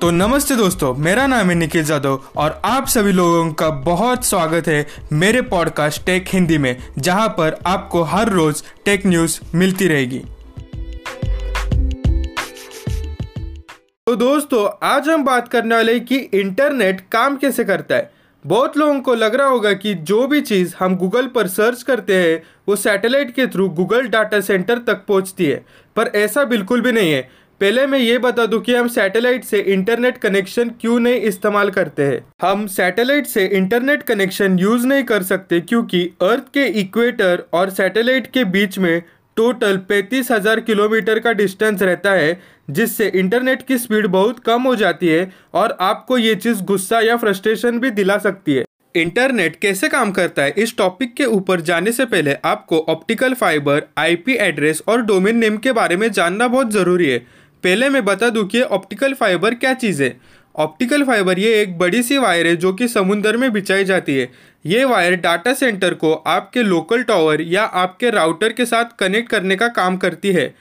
तो नमस्ते दोस्तों, मेरा नाम है निखिल जादव और आप सभी लोगों का बहुत स्वागत है मेरे पॉडकास्ट टेक हिंदी में, जहाँ पर आपको हर रोज टेक न्यूज़ मिलती रहेगी। तो दोस्तों, आज हम बात करने वाले कि इंटरनेट काम कैसे करता है। बहुत लोगों को लग रहा होगा कि जो भी चीज़ हम गूगल पर सर्च करते हैं, वो सैटेलाइट के थ्रू गूगल डाटा सेंटर तक पहुँचती है, पर ऐसा बिल्कुल भी नहीं है। पहले मैं ये बता दूँ कि हम सैटेलाइट से इंटरनेट कनेक्शन क्यों नहीं इस्तेमाल करते हैं? हम सैटेलाइट से इंटरनेट कनेक्शन यूज़ नहीं कर सकते क्योंकि अर्थ के इक्वेटर और सैटेलाइट के बीच में टोटल पैंतीस हज़ार किलोमीटर का डिस्टेंस रहता है, जिससे इंटरनेट की स्पीड बहुत कम हो जाती है और आपको ये चीज़ गुस्सा या फ्रस्ट्रेशन भी दिला सकती है। इंटरनेट कैसे काम करता है? इस टॉपिक के ऊपर जाने से पहले आपको ऑप्टिकल फाइबर आईपी एड्रेस और डोमेन नेम के बारे में जानना बहुत ज़रूरी है। पहले मैं बता दूँ कि ऑप्टिकल फाइबर क्या चीज़ है? ऑप्टिकल फाइबर ये एक बड़ी सी वायर है जो कि समुद्र में बिछाई जाती है। ये वायर डाटा सेंटर को आपके लोकल टावर या आपके राउटर के साथ कनेक्ट करने का काम करती है।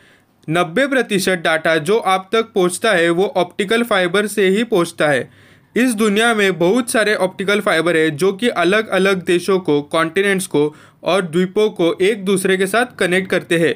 90 प्रतिशत डाटा जो आप तक पहुँचता है, वो ऑप्टिकल फाइबर से ही पहुँचता है। इस दुनिया में बहुत सारे ऑप्टिकल फाइबर है जो कि अलग अलग देशों को कॉन्टिनेंट्स को और द्वीपों को एक दूसरे के साथ कनेक्ट करते हैं।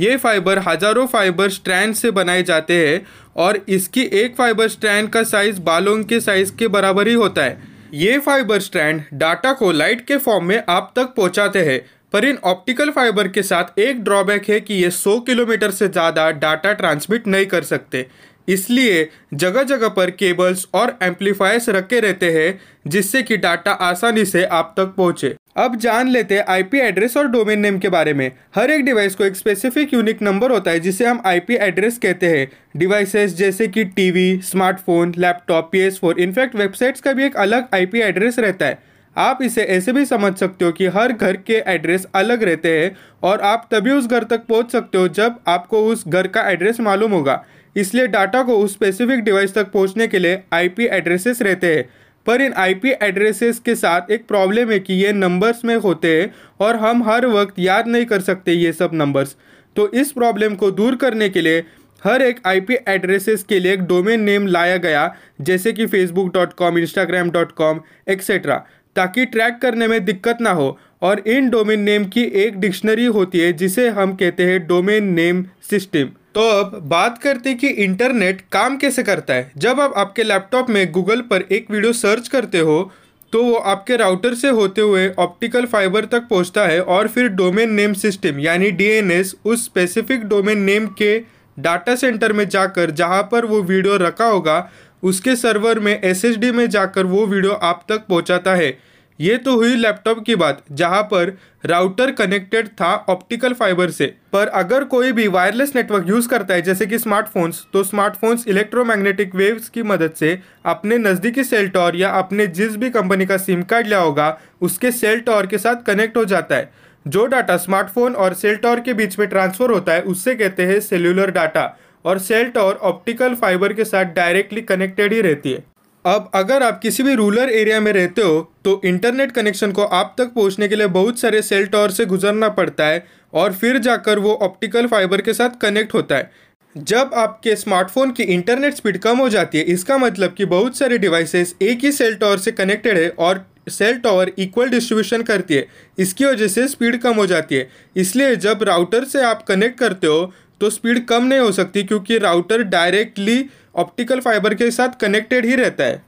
ये फाइबर हज़ारों फाइबर स्ट्रैंड से बनाए जाते हैं और इसकी एक फाइबर स्ट्रैंड का साइज़ बालों के साइज़ के बराबर ही होता है। ये फाइबर स्ट्रैंड डाटा को लाइट के फॉर्म में आप तक पहुंचाते हैं, पर इन ऑप्टिकल फाइबर के साथ एक ड्रॉबैक है कि ये 100 किलोमीटर से ज़्यादा डाटा ट्रांसमिट नहीं कर सकते। इसलिए जगह जगह पर केबल्स और एम्पलीफायर्स रखे रहते हैं, जिससे कि डाटा आसानी से आप तक पहुँचे। अब जान लेते हैं आईपी एड्रेस और डोमेन नेम के बारे में। हर एक डिवाइस को एक स्पेसिफिक यूनिक नंबर होता है, जिसे हम आईपी एड्रेस कहते हैं। डिवाइसेस जैसे कि TV smartphone laptop P S four in fact websites का भी एक अलग आईपी एड्रेस रहता है। आप इसे ऐसे भी समझ सकते हो कि हर घर के एड्रेस अलग रहते हैं, और आप तभी उस घर तक पहुँच सकते हो जब आपको उस घर का एड्रेस मालूम होगा। इसलिए डाटा को उस स्पेसिफिक डिवाइस तक पहुँचने के लिए आईपी एड्रेसेस रहते हैं। पर इन आईपी एड्रेसेस के साथ एक प्रॉब्लम है कि ये नंबर्स में होते हैं और हम हर वक्त याद नहीं कर सकते ये सब नंबर्स तो इस प्रॉब्लम को दूर करने के लिए हर एक आईपी एड्रेसेस के लिए एक डोमेन नेम लाया गया, जैसे कि Facebook dot com Instagram dot com etcetera ताकि ट्रैक करने में दिक्कत ना हो। और इन डोमेन नेम की एक डिक्शनरी होती है, जिसे हम कहते हैं डोमेन नेम सिस्टम तो अब बात करते हैं कि इंटरनेट काम कैसे करता है। जब आप आपके लैपटॉप में गूगल पर एक वीडियो सर्च करते हो तो वो आपके राउटर से होते हुए ऑप्टिकल फाइबर तक पहुँचता है और फिर डोमेन नेम सिस्टम यानी डीएनएस उस स्पेसिफिक डोमेन नेम के डाटा सेंटर में जाकर जहाँ पर वो वीडियो रखा होगा, उसके सर्वर में एसएसडी में जाकर वो वीडियो आप तक पहुंचाता है। ये तो हुई लैपटॉप की बात, जहाँ पर राउटर कनेक्टेड था ऑप्टिकल फाइबर से। पर अगर कोई भी वायरलेस नेटवर्क यूज़ करता है, जैसे कि स्मार्टफोन्स तो स्मार्टफोन्स इलेक्ट्रोमैग्नेटिक वेव्स की मदद से अपने नज़दीकी सेल टॉर या अपने जिस भी कंपनी का सिम कार्ड लिया होगा, उसके सेल टॉर के साथ कनेक्ट हो जाता है। जो डाटा स्मार्टफ़ोन और सेल टॉर के बीच में ट्रांसफ़र होता है, उससे कहते हैं सेल्यूलर डाटा, और सेल टॉर ऑप्टिकल फाइबर के साथ डायरेक्टली कनेक्टेड ही रहती है। अब अगर आप किसी भी रूरल एरिया में रहते हो तो इंटरनेट कनेक्शन को आप तक पहुँचने के लिए बहुत सारे सेल टॉवर से गुजरना पड़ता है और फिर जाकर वो ऑप्टिकल फाइबर के साथ कनेक्ट होता है। जब आपके स्मार्टफ़ोन की इंटरनेट स्पीड कम हो जाती है, इसका मतलब कि बहुत सारे डिवाइसेस एक ही सेल टॉवर से कनेक्टेड है और सेल टॉवर इक्वल डिस्ट्रीब्यूशन करती है। इसकी वजह से स्पीड कम हो जाती है। इसलिए जब राउटर से आप कनेक्ट करते हो तो स्पीड कम नहीं हो सकती क्योंकि राउटर डायरेक्टली ऑप्टिकल फाइबर के साथ कनेक्टेड ही रहता है।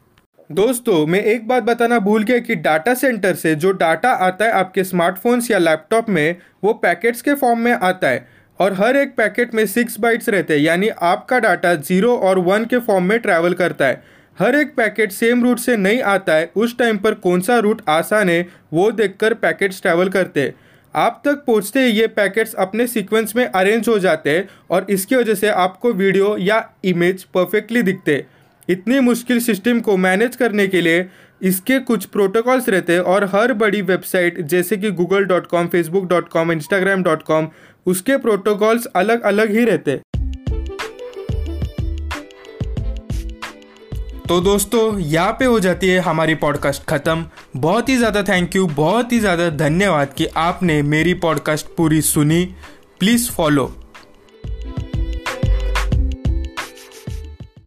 दोस्तों, मैं एक बात बताना भूल गया कि डाटा सेंटर से जो डाटा आता है आपके स्मार्टफोन्स या लैपटॉप में, वो पैकेट्स के फॉर्म में आता है और हर एक पैकेट में सिक्स बाइट्स रहते हैं, यानी आपका डाटा ज़ीरो और वन के फॉर्म में ट्रैवल करता है। हर एक पैकेट सेम रूट से नहीं आता है, उस टाइम पर कौन सा रूट आसान है, वो देखकर पैकेट्स ट्रैवल करते हैं। आप तक पहुँचते ही ये पैकेट्स अपने सीक्वेंस में अरेंज हो जाते हैं और इसकी वजह से आपको वीडियो या इमेज परफेक्टली दिखते इतनी मुश्किल सिस्टम को मैनेज करने के लिए इसके कुछ प्रोटोकॉल्स रहते हैं और हर बड़ी वेबसाइट जैसे कि Google dot com Facebook dot com Instagram dot com उसके प्रोटोकॉल्स अलग अलग ही रहते तो दोस्तों, यहाँ पे हो जाती है हमारी पॉडकास्ट ख़त्म। बहुत ही ज़्यादा थैंक यू बहुत ही ज़्यादा धन्यवाद कि आपने मेरी पॉडकास्ट पूरी सुनी। Please follow